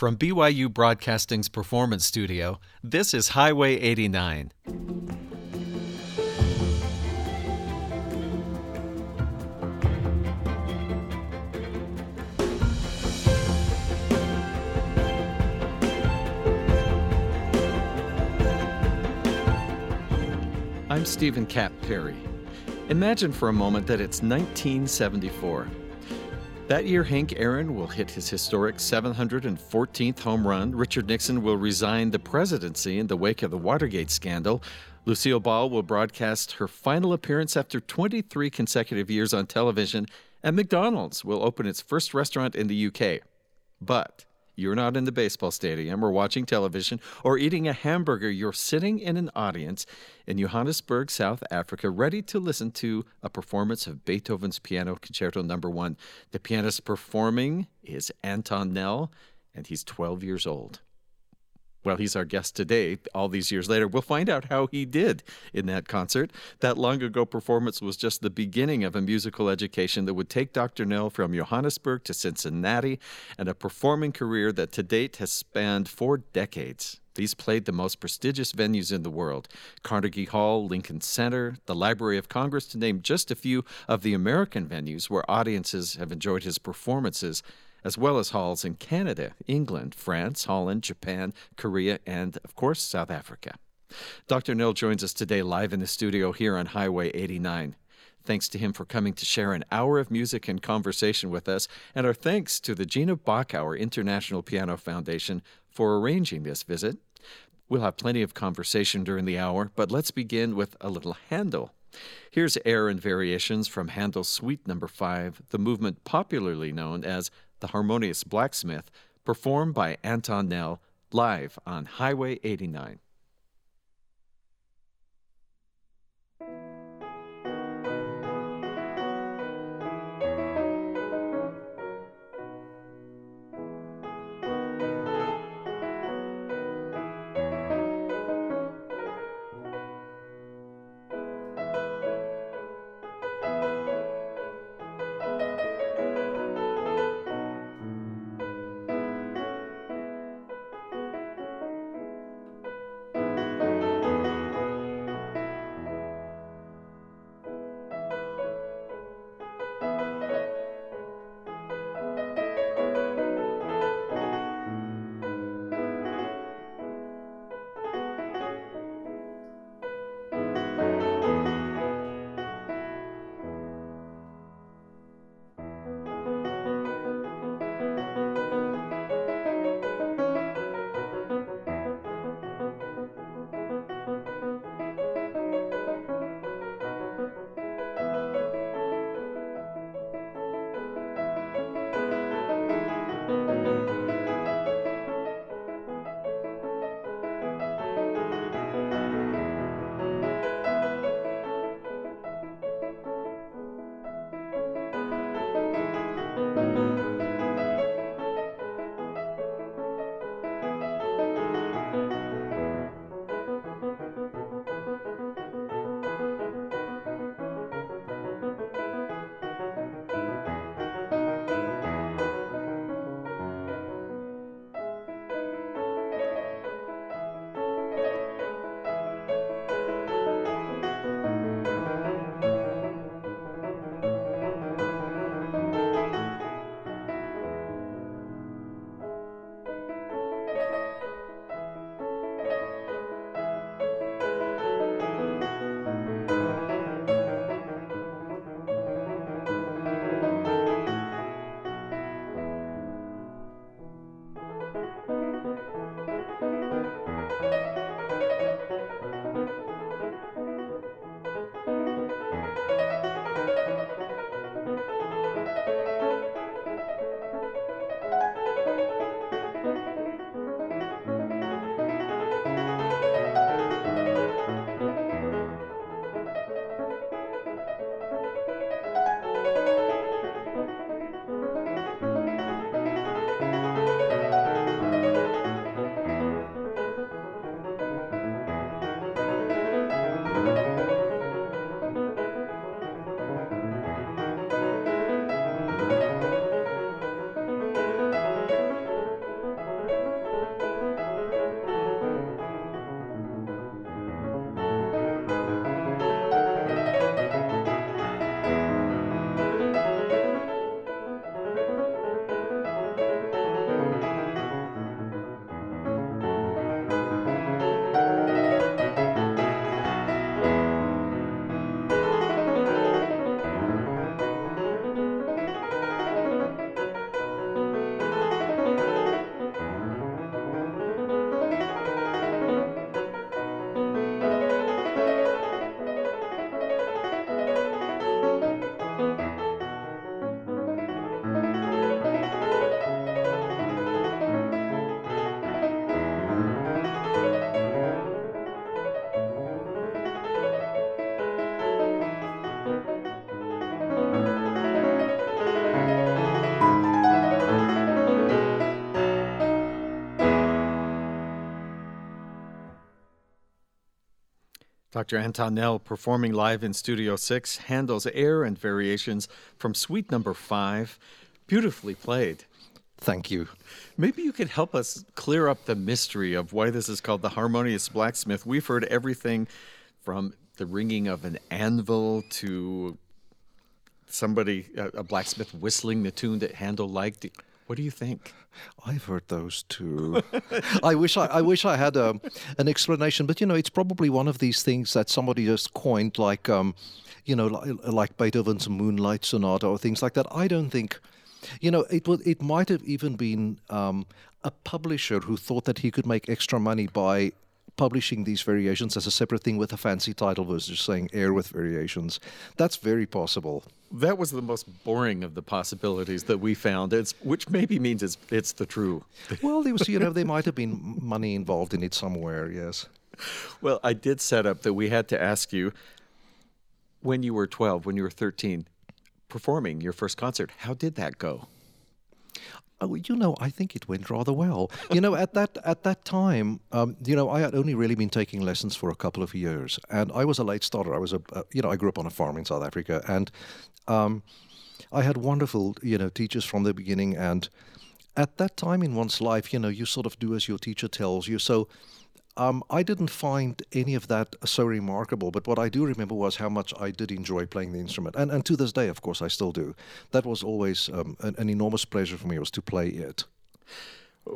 From BYU Broadcasting's Performance Studio, this is Highway 89. I'm Steven Kapp Perry. Imagine for a moment that it's 1974. That year, Hank Aaron will hit his historic 714th home run. Richard Nixon will resign the presidency in the wake of the Watergate scandal. Lucille Ball will broadcast her final appearance after 23 consecutive years on television. And McDonald's will open its first restaurant in the UK. But you're not in the baseball stadium or watching television or eating a hamburger. You're sitting in an audience in Johannesburg, South Africa, ready to listen to a performance of Beethoven's Piano Concerto Number 1. The pianist performing is Anton Nel, and he's 12 years old. Well, he's our guest today, all these years later. We'll find out how he did in that concert. That long ago performance was just the beginning of a musical education that would take Dr. Nel from Johannesburg to Cincinnati and a performing career that to date has spanned four decades. He's played the most prestigious venues in the world Carnegie Hall, Lincoln Center, the Library of Congress, to name just a few of the American venues where audiences have enjoyed his performances as well as halls in Canada, England, France, Holland, Japan, Korea, and, of course, South Africa. Dr. Nel joins us today live in the studio here on Highway 89. Thanks to him for coming to share an hour of music and conversation with us, and our thanks to the Gina Bachauer International Piano Foundation for arranging this visit. We'll have plenty of conversation during the hour, but let's begin with a little Handel. Here's air and variations from Handel's Suite Number no. 5, the movement popularly known as the Harmonious Blacksmith, performed by Anton Nel live on Highway 89. Dr. Anton Nel performing live in Studio 6, Handel's Air and Variations from Suite Number 5. Beautifully played. Thank you. Maybe you could help us clear up the mystery of why this is called the Harmonious Blacksmith. We've heard everything from the ringing of an anvil to somebody, a blacksmith, whistling the tune that Handel liked. What do you think? I've heard those too. I wish I, I wish I had a, um, an explanation, but you know, it's probably one of these things that somebody just coined, like, um, you know, like, like Beethoven's Moonlight Sonata or things like that. I don't think, you know, it would it might have even been um, a publisher who thought that he could make extra money by publishing these variations as a separate thing with a fancy title versus just saying air with variations. That's very possible that was the most boring of the possibilities that we found. It's which maybe means it's it's the true. well, there was you know there might have been money involved in it somewhere. Yes. Well, I did set up that we had to ask you when you were 12, when you were 13, performing your first concert. How did that go? Oh, you know, I think it went rather well. You know, at that at that time, um, you know, I had only really been taking lessons for a couple of years, and I was a late starter. I was a, you know, I grew up on a farm in South Africa, and um, I had wonderful, you know, teachers from the beginning. And at that time in one's life, you know, you sort of do as your teacher tells you. So um, I didn't find any of that so remarkable, but what I do remember was how much I did enjoy playing the instrument, and and to this day, of course, I still do. That was always um, an, an enormous pleasure for me was to play it.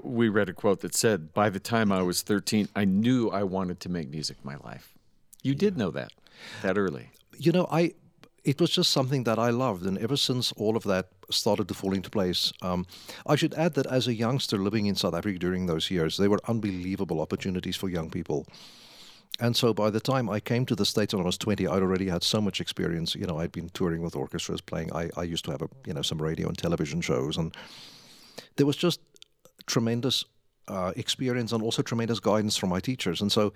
We read a quote that said, "By the time I was 13, I knew I wanted to make music my life." You yeah. did know that that early. You know, I it was just something that I loved, and ever since all of that started to fall into place, um, I should add that as a youngster living in South Africa during those years, there were unbelievable opportunities for young people. And so by the time I came to the States when I was 20, I'd already had so much experience. You know, I'd been touring with orchestras, playing. I, I used to have, a, you know, some radio and television shows. And there was just tremendous uh, experience and also tremendous guidance from my teachers. And so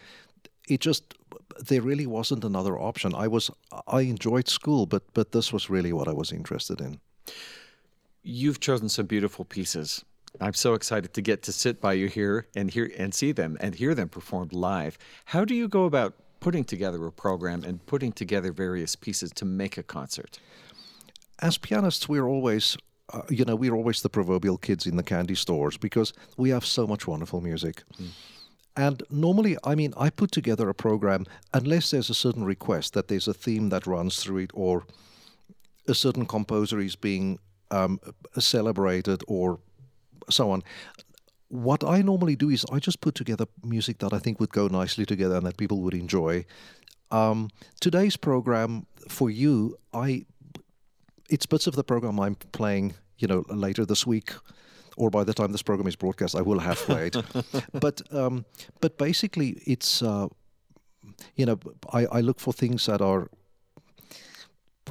it just there really wasn't another option. I was I enjoyed school, but but this was really what I was interested in. You've chosen some beautiful pieces. I'm so excited to get to sit by you here and hear and see them and hear them performed live. How do you go about putting together a program and putting together various pieces to make a concert? As pianists, we're always uh, you know, we're always the proverbial kids in the candy stores because we have so much wonderful music. Mm. And normally, I mean, I put together a program unless there's a certain request that there's a theme that runs through it or a certain composer is being um, celebrated or so on. What I normally do is I just put together music that I think would go nicely together and that people would enjoy. Um, today's program for you, I it's bits of the program I'm playing, you know, later this week or by the time this program is broadcast, I will have played. but um, but basically, it's uh, you know I, I look for things that are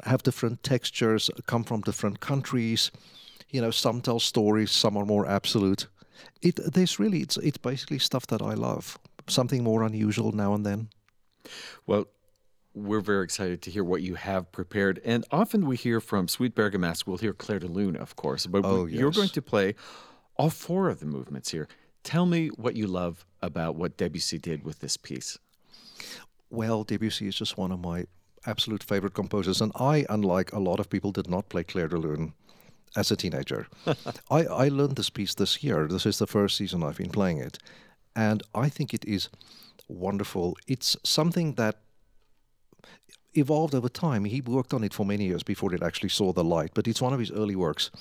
have different textures, come from different countries. You know, some tell stories, some are more absolute. It there's really it's it's basically stuff that I love. Something more unusual now and then. Well, we're very excited to hear what you have prepared. And often we hear from Suite Bergamasque, we'll hear Clair de Lune, of course, but oh, you're going to play all four of the movements here. Tell me what you love about what Debussy did with this piece. Well, Debussy is just one of my absolute favorite composers, and I, unlike a lot of people, did not play Clair de Lune as a teenager. I, I learned this piece this year. This is the first season I've been playing it, and I think it is wonderful. It's something that evolved over time. He worked on it for many years before it actually saw the light, but it's one of his early works.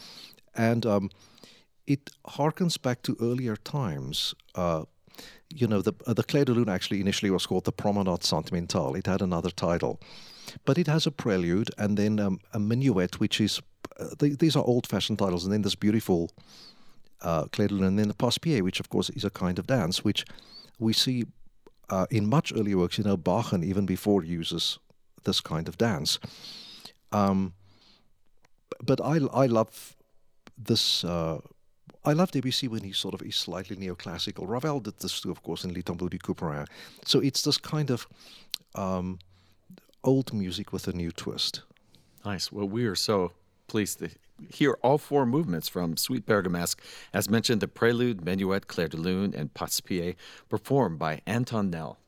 And um, it harkens back to earlier times. Uh, you know, the, uh, the Clair de Lune actually initially was called the Promenade Sentimentale. It had another title. But it has a prelude and then um, a minuet, which is, uh, these are old fashioned titles, and then this beautiful uh, Clair de Lune, and then the Passepied, which of course is a kind of dance, which we see uh, in much earlier works. You know, Bach, and even before uses this kind of dance. Um, but I, I love this. Uh, I love Debussy when he sort of is slightly neoclassical. Ravel did this too, of course, in Le Tombeau de Couperin. So it's this kind of um, old music with a new twist. Nice. Well, we are so pleased to hear all four movements from Suite Bergamasque. As mentioned, the Prelude, Menuet, Clair de Lune, and Passepied, performed by Anton Nel.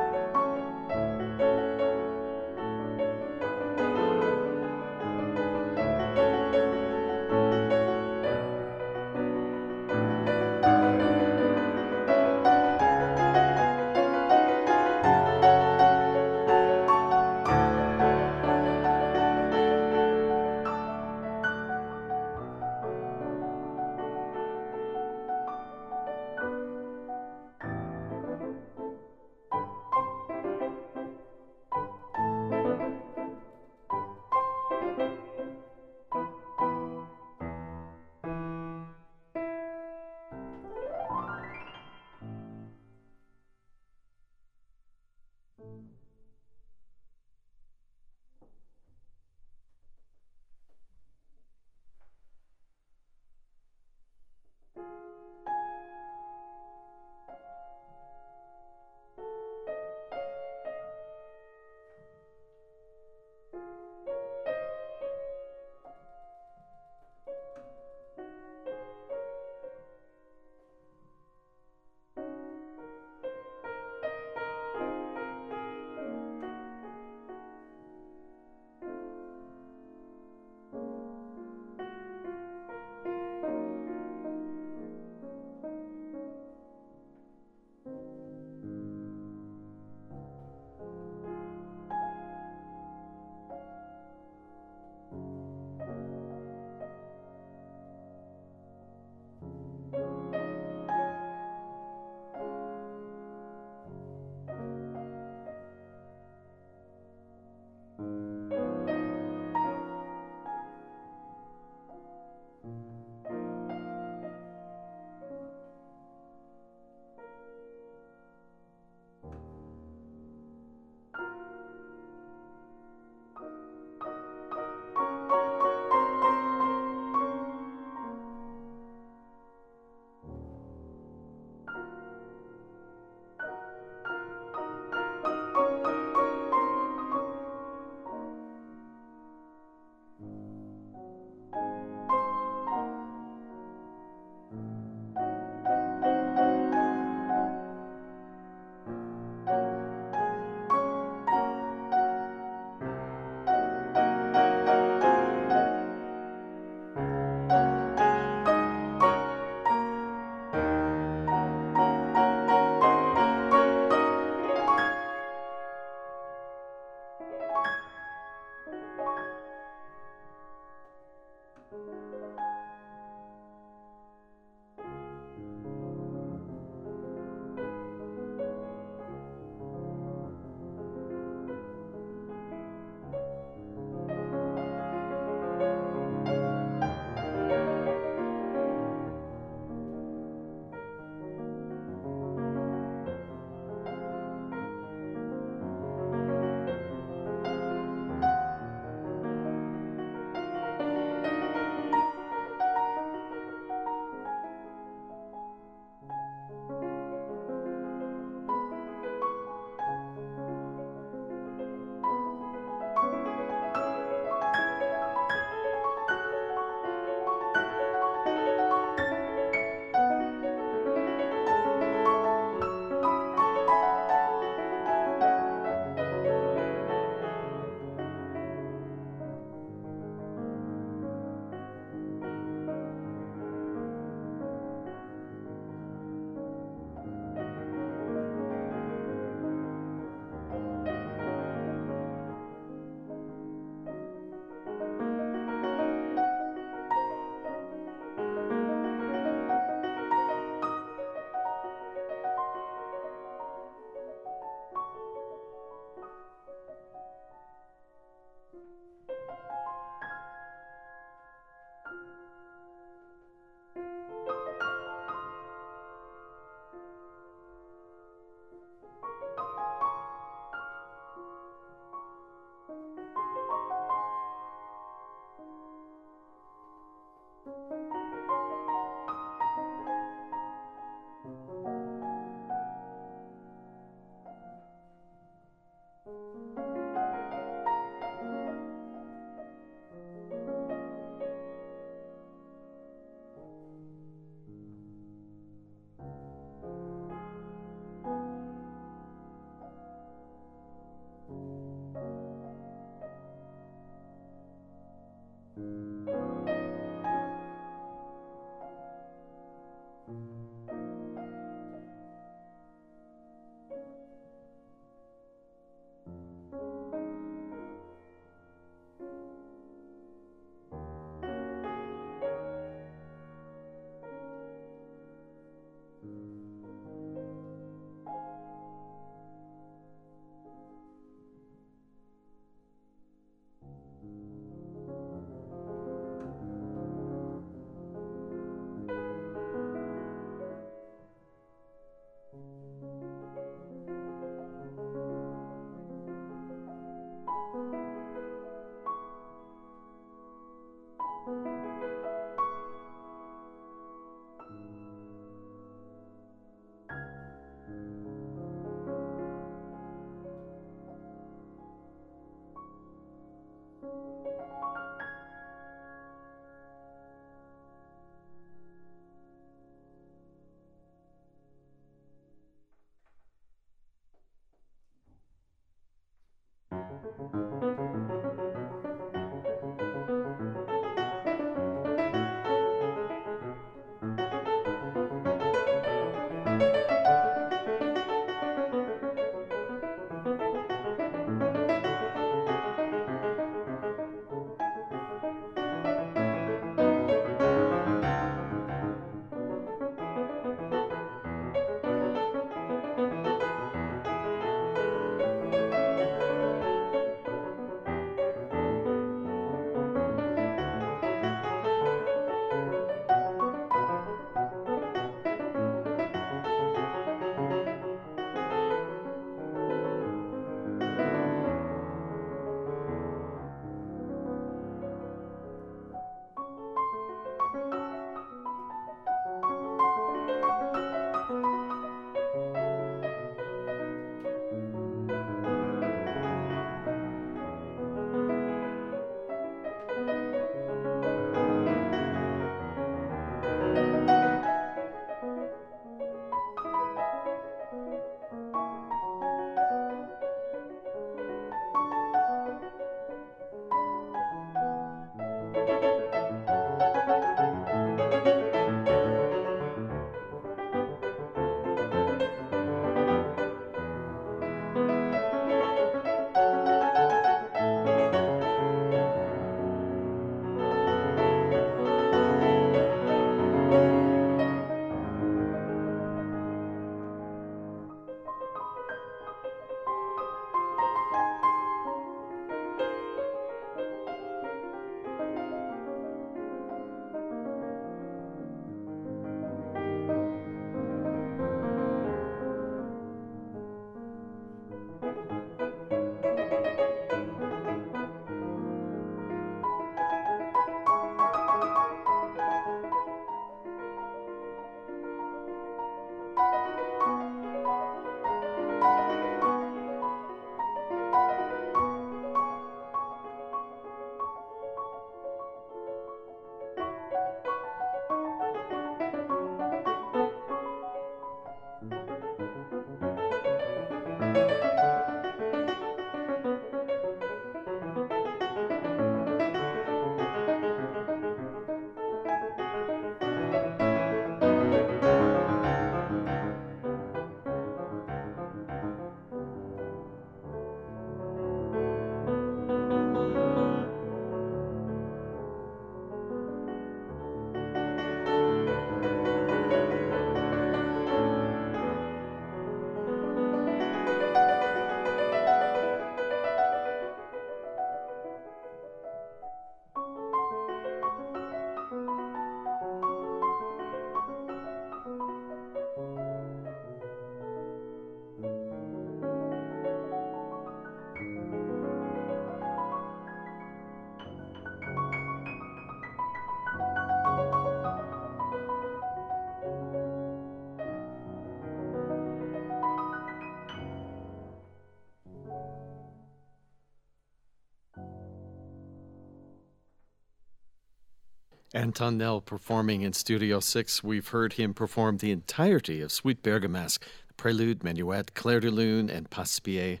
Anton Nel performing in Studio 6. We've heard him perform the entirety of Suite Bergamasque, Prelude, Minuet, Clair de Lune, and Passepied.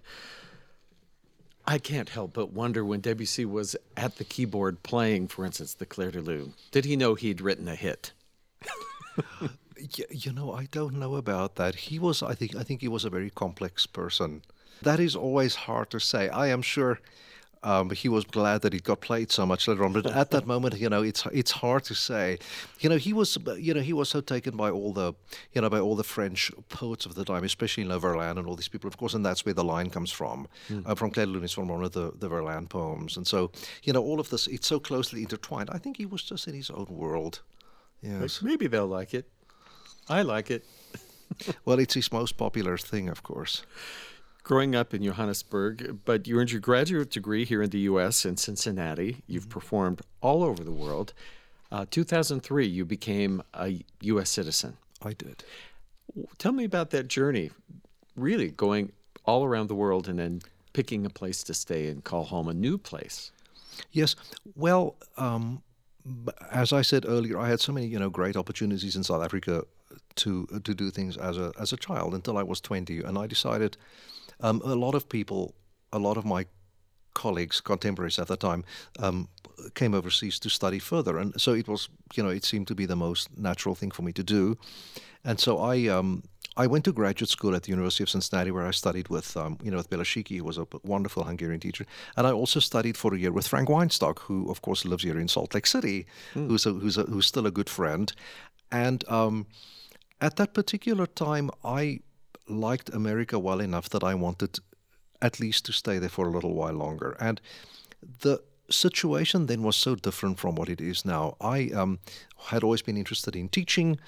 I can't help but wonder when Debussy was at the keyboard playing, for instance, the Clair de Lune, did he know he'd written a hit? you know, I don't know about that. He was, I think, I think he was a very complex person. That is always hard to say. I am sure um, he was glad that it got played so much later on. But at that moment, you know, it's it's hard to say. You know, he was you know he was so taken by all the you know by all the French poets of the time, especially Le Verlaine and all these people, of course, and that's where the line comes from. Mm. Uh, from Clair de Lune is from one of the the Verlaine poems, and so you know all of this it's so closely intertwined. I think he was just in his own world. Yes. Maybe they'll like it. I like it. well, it's his most popular thing, of course growing up in Johannesburg, but you earned your graduate degree here in the U.S. in Cincinnati. You've mm-hmm. performed all over the world. Uh, 2003, you became a U.S. citizen. I did. Tell me about that journey, really going all around the world and then picking a place to stay and call home a new place. Yes. Well, um, as I said earlier, I had so many you know great opportunities in South Africa to to do things as a as a child until I was 20, and I decided um, a lot of people, a lot of my colleagues, contemporaries at the time, um, came overseas to study further, and so it was, you know, it seemed to be the most natural thing for me to do, and so I. Um, I went to graduate school at the University of Cincinnati, where I studied with, um, you know, with Bela Siki, who was a wonderful Hungarian teacher, and I also studied for a year with Frank Weinstock, who, of course, lives here in Salt Lake City, mm. who's a, who's a, who's still a good friend, and um, at that particular time, I liked America well enough that I wanted at least to stay there for a little while longer. And the situation then was so different from what it is now. I um, had always been interested in teaching,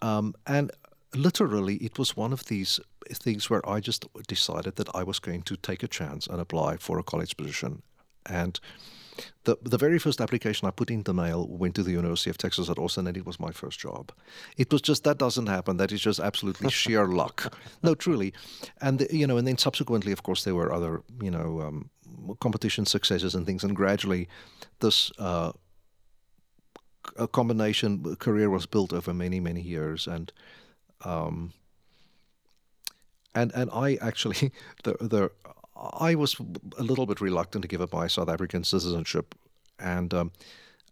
um, and literally, it was one of these things where I just decided that I was going to take a chance and apply for a college position. And the the very first application I put in the mail went to the University of Texas at Austin, and it was my first job. It was just that doesn't happen. That is just absolutely sheer luck. No, truly, and the, you know, and then subsequently, of course, there were other you know um, competition successes and things, and gradually, this. Uh, a combination career was built over many many years and um, and and I actually the the I was a little bit reluctant to give up my South African citizenship, and um,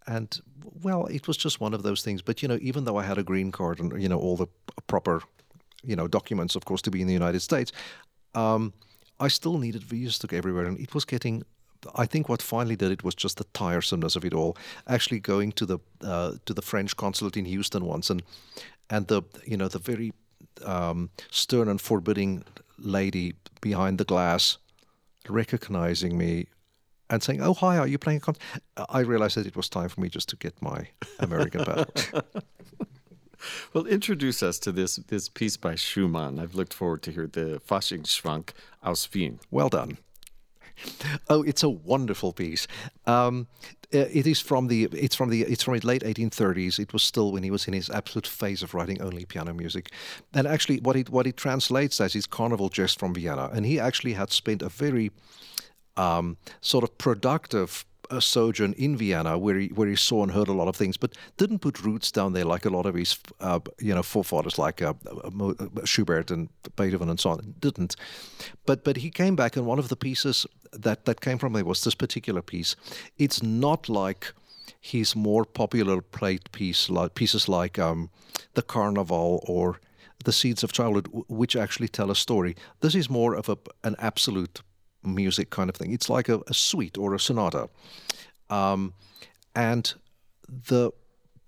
and well, it was just one of those things. But you know, even though I had a green card and you know all the proper you know documents, of course, to be in the United States, um, I still needed visas to go everywhere, and it was getting. I think what finally did it was just the tiresomeness of it all. Actually, going to the uh, to the French consulate in Houston once, and and the you know the very um, stern and forbidding lady behind the glass recognizing me and saying, "Oh, hi, are you playing a concert?" I realized that it was time for me just to get my American passport. well, introduce us to this this piece by Schumann. I've looked forward to hear the Faschingsschwank aus Wien. Well done. Oh, it's a wonderful piece. Um, uh, it is from the it's from the it's from the late 1830s. It was still when he was in his absolute phase of writing only piano music, and actually what it what it translates as is Carnival Jest from Vienna. And he actually had spent a very um, sort of productive a sojourn in Vienna where he where he saw and heard a lot of things, but didn't put roots down there like a lot of his uh, you know forefathers like uh, uh, Schubert and Beethoven and so on. Didn't, but but he came back and one of the pieces that that came from there was this particular piece. It's not like his more popular played piece like pieces like um, the Carnival or the Scenes of Childhood, which actually tell a story. This is more of a, an absolute music kind of thing. It's like a, a suite or a sonata. Um, and the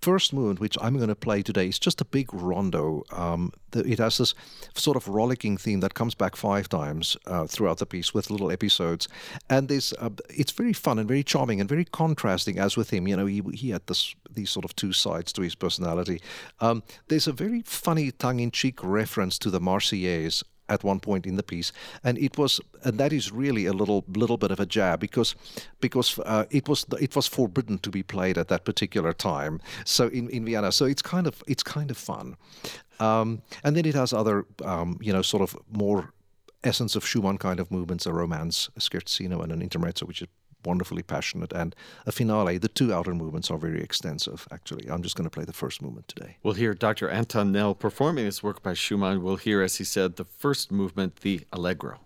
first movement, which I'm going to play today, is just a big rondo. Um, it has this sort of rollicking theme that comes back five times uh, throughout the piece with little episodes, and there's uh, it's very fun and very charming and very contrasting. As with him, you know, he he had this these sort of two sides to his personality. Um, there's a very funny tongue-in-cheek reference to the Marseillaise at one point in the piece, and it was and that is really a little little bit of a jab because because uh, it was it was forbidden to be played at that particular time. So in, in Vienna, so it's kind of it's kind of fun, um, and then it has other um, you know sort of more essence of Schumann kind of movements, a romance, a scherzino, and an intermezzo, which is wonderfully passionate, and a finale. The two outer movements are very extensive, actually. I'm just going to play the first movement today. We'll hear Dr. Anton Nel performing this work by Schumann. We'll hear, as he said, the first movement, the Allegro.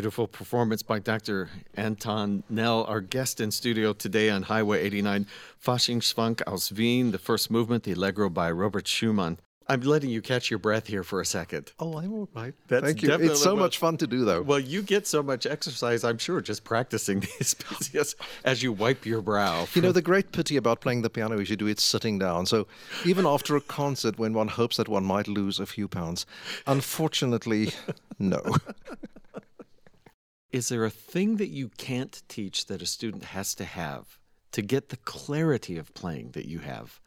Beautiful performance by Dr. Anton Nel, our guest in studio today on Highway 89, Faschingsschwank aus Wien, the first movement, the Allegro by Robert Schumann. I'm letting you catch your breath here for a second. Oh, I'm all right. That's Thank you. It's so what- much fun to do, though. Well, you get so much exercise, I'm sure, just practicing these pieces as you wipe your brow. You know, the great pity about playing the piano is you do it sitting down. So even after a concert, when one hopes that one might lose a few pounds, unfortunately, no. Is there a thing that you can't teach that a student has to have to get the clarity of playing that you have?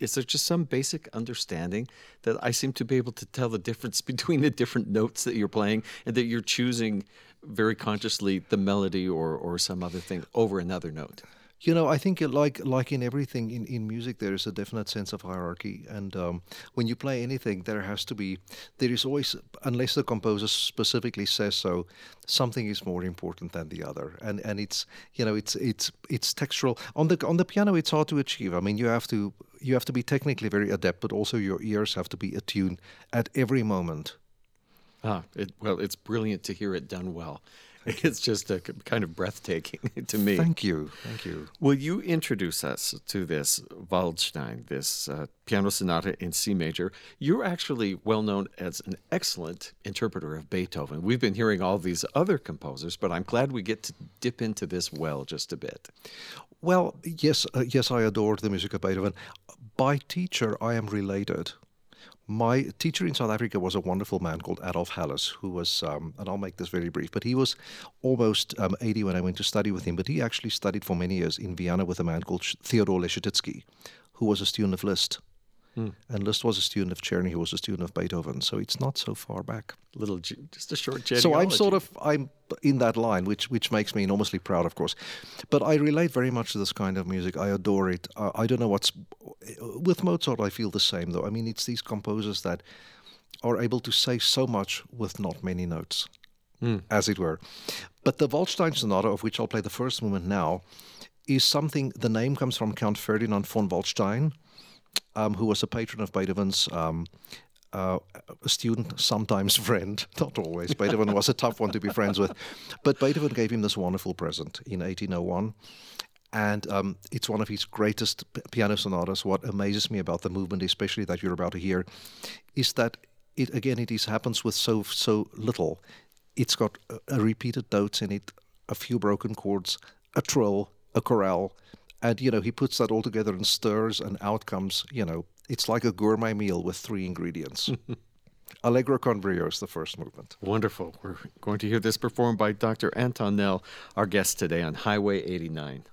Is there just some basic understanding that I seem to be able to tell the difference between the different notes that you're playing and that you're choosing very consciously the melody or, or some other thing over another note? You know, I think like like in everything in, in music, there is a definite sense of hierarchy, and um, when you play anything, there has to be there is always, unless the composer specifically says so, something is more important than the other, and and it's you know it's it's it's textural on the on the piano. It's hard to achieve. I mean, you have to you have to be technically very adept, but also your ears have to be attuned at every moment. Ah, it, well, it's brilliant to hear it done well. It's just a kind of breathtaking to me. Thank you, thank you. Will you introduce us to this Waldstein, this uh, piano sonata in C major? You're actually well known as an excellent interpreter of Beethoven. We've been hearing all these other composers, but I'm glad we get to dip into this well just a bit. Well, yes, uh, yes, I adore the music of Beethoven. By teacher, I am related. My teacher in South Africa was a wonderful man called Adolf Hallis, who was, um, and I'll make this very brief, but he was almost um, 80 when I went to study with him. But he actually studied for many years in Vienna with a man called Theodor Leschetizky, who was a student of Liszt. And Liszt was a student of Czerny, who was a student of Beethoven. So it's not so far back. Little, just a short journey So. I'm sort of I'm in that line, which which makes me enormously proud, of course. But I relate very much to this kind of music. I adore it. Uh, I don't know what's with Mozart. I feel the same though. I mean, it's these composers that are able to say so much with not many notes, as it were. But the Waldstein Sonata, of which I'll play the first movement now, is something. The name comes from Count Ferdinand von Waldstein, um, who was a patron of Beethoven's. Um, uh, a student, sometimes friend, not always. Beethoven was a tough one to be friends with. But Beethoven gave him this wonderful present in 1801. And um, it's one of his greatest piano sonatas. What amazes me about the movement, especially that you're about to hear, is that it again it is happens with so so little. It's got a, a repeated notes in it, a few broken chords, a trill, a chorale, and you know he puts that all together and stirs, and out comes you know it's like a gourmet meal with three ingredients. Allegro con brio is the first movement. Wonderful. We're going to hear this performed by Dr. Anton Nel, our guest today on Highway 89.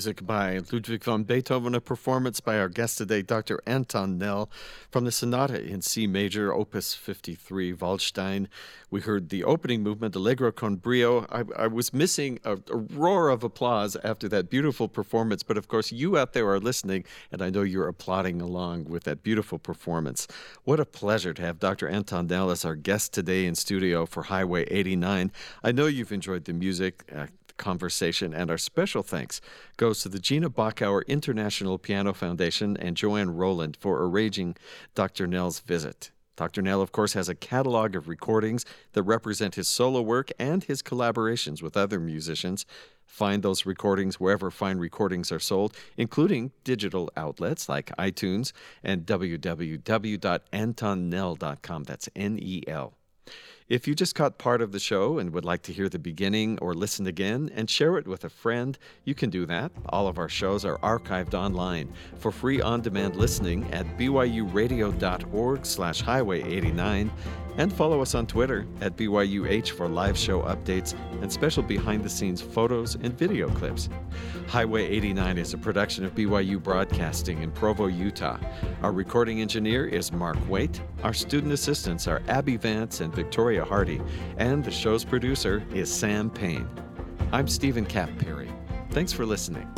Music by Ludwig van Beethoven, a performance by our guest today, Dr. Anton Nel, from the Sonata in C major, Opus 53, Waldstein. We heard the opening movement, Allegro con brio. I, I was missing a, a, roar of applause after that beautiful performance, but of course, you out there are listening, and I know you're applauding along with that beautiful performance. What a pleasure to have Dr. Anton Nel as our guest today in studio for Highway 89. I know you've enjoyed the music. Uh, conversation, and our special thanks goes to the Gina Bachauer International Piano Foundation and Joanne Rowland for arranging Dr. Nel's visit. Dr. Nel, of course, has a catalog of recordings that represent his solo work and his collaborations with other musicians. Find those recordings wherever fine recordings are sold, including digital outlets like iTunes and www.antonnel.com. That's N E L. If you just caught part of the show and would like to hear the beginning or listen again and share it with a friend, you can do that. All of our shows are archived online for free on-demand listening at byuradio.org slash highway 89 and follow us on Twitter at BYUH for live show updates and special behind the scenes photos and video clips. Highway 89 is a production of BYU Broadcasting in Provo, Utah. Our recording engineer is Mark Waite. Our student assistants are Abby Vance and Victoria Hardy. And the show's producer is Sam Payne. I'm Steven Kapp Perry. Thanks for listening.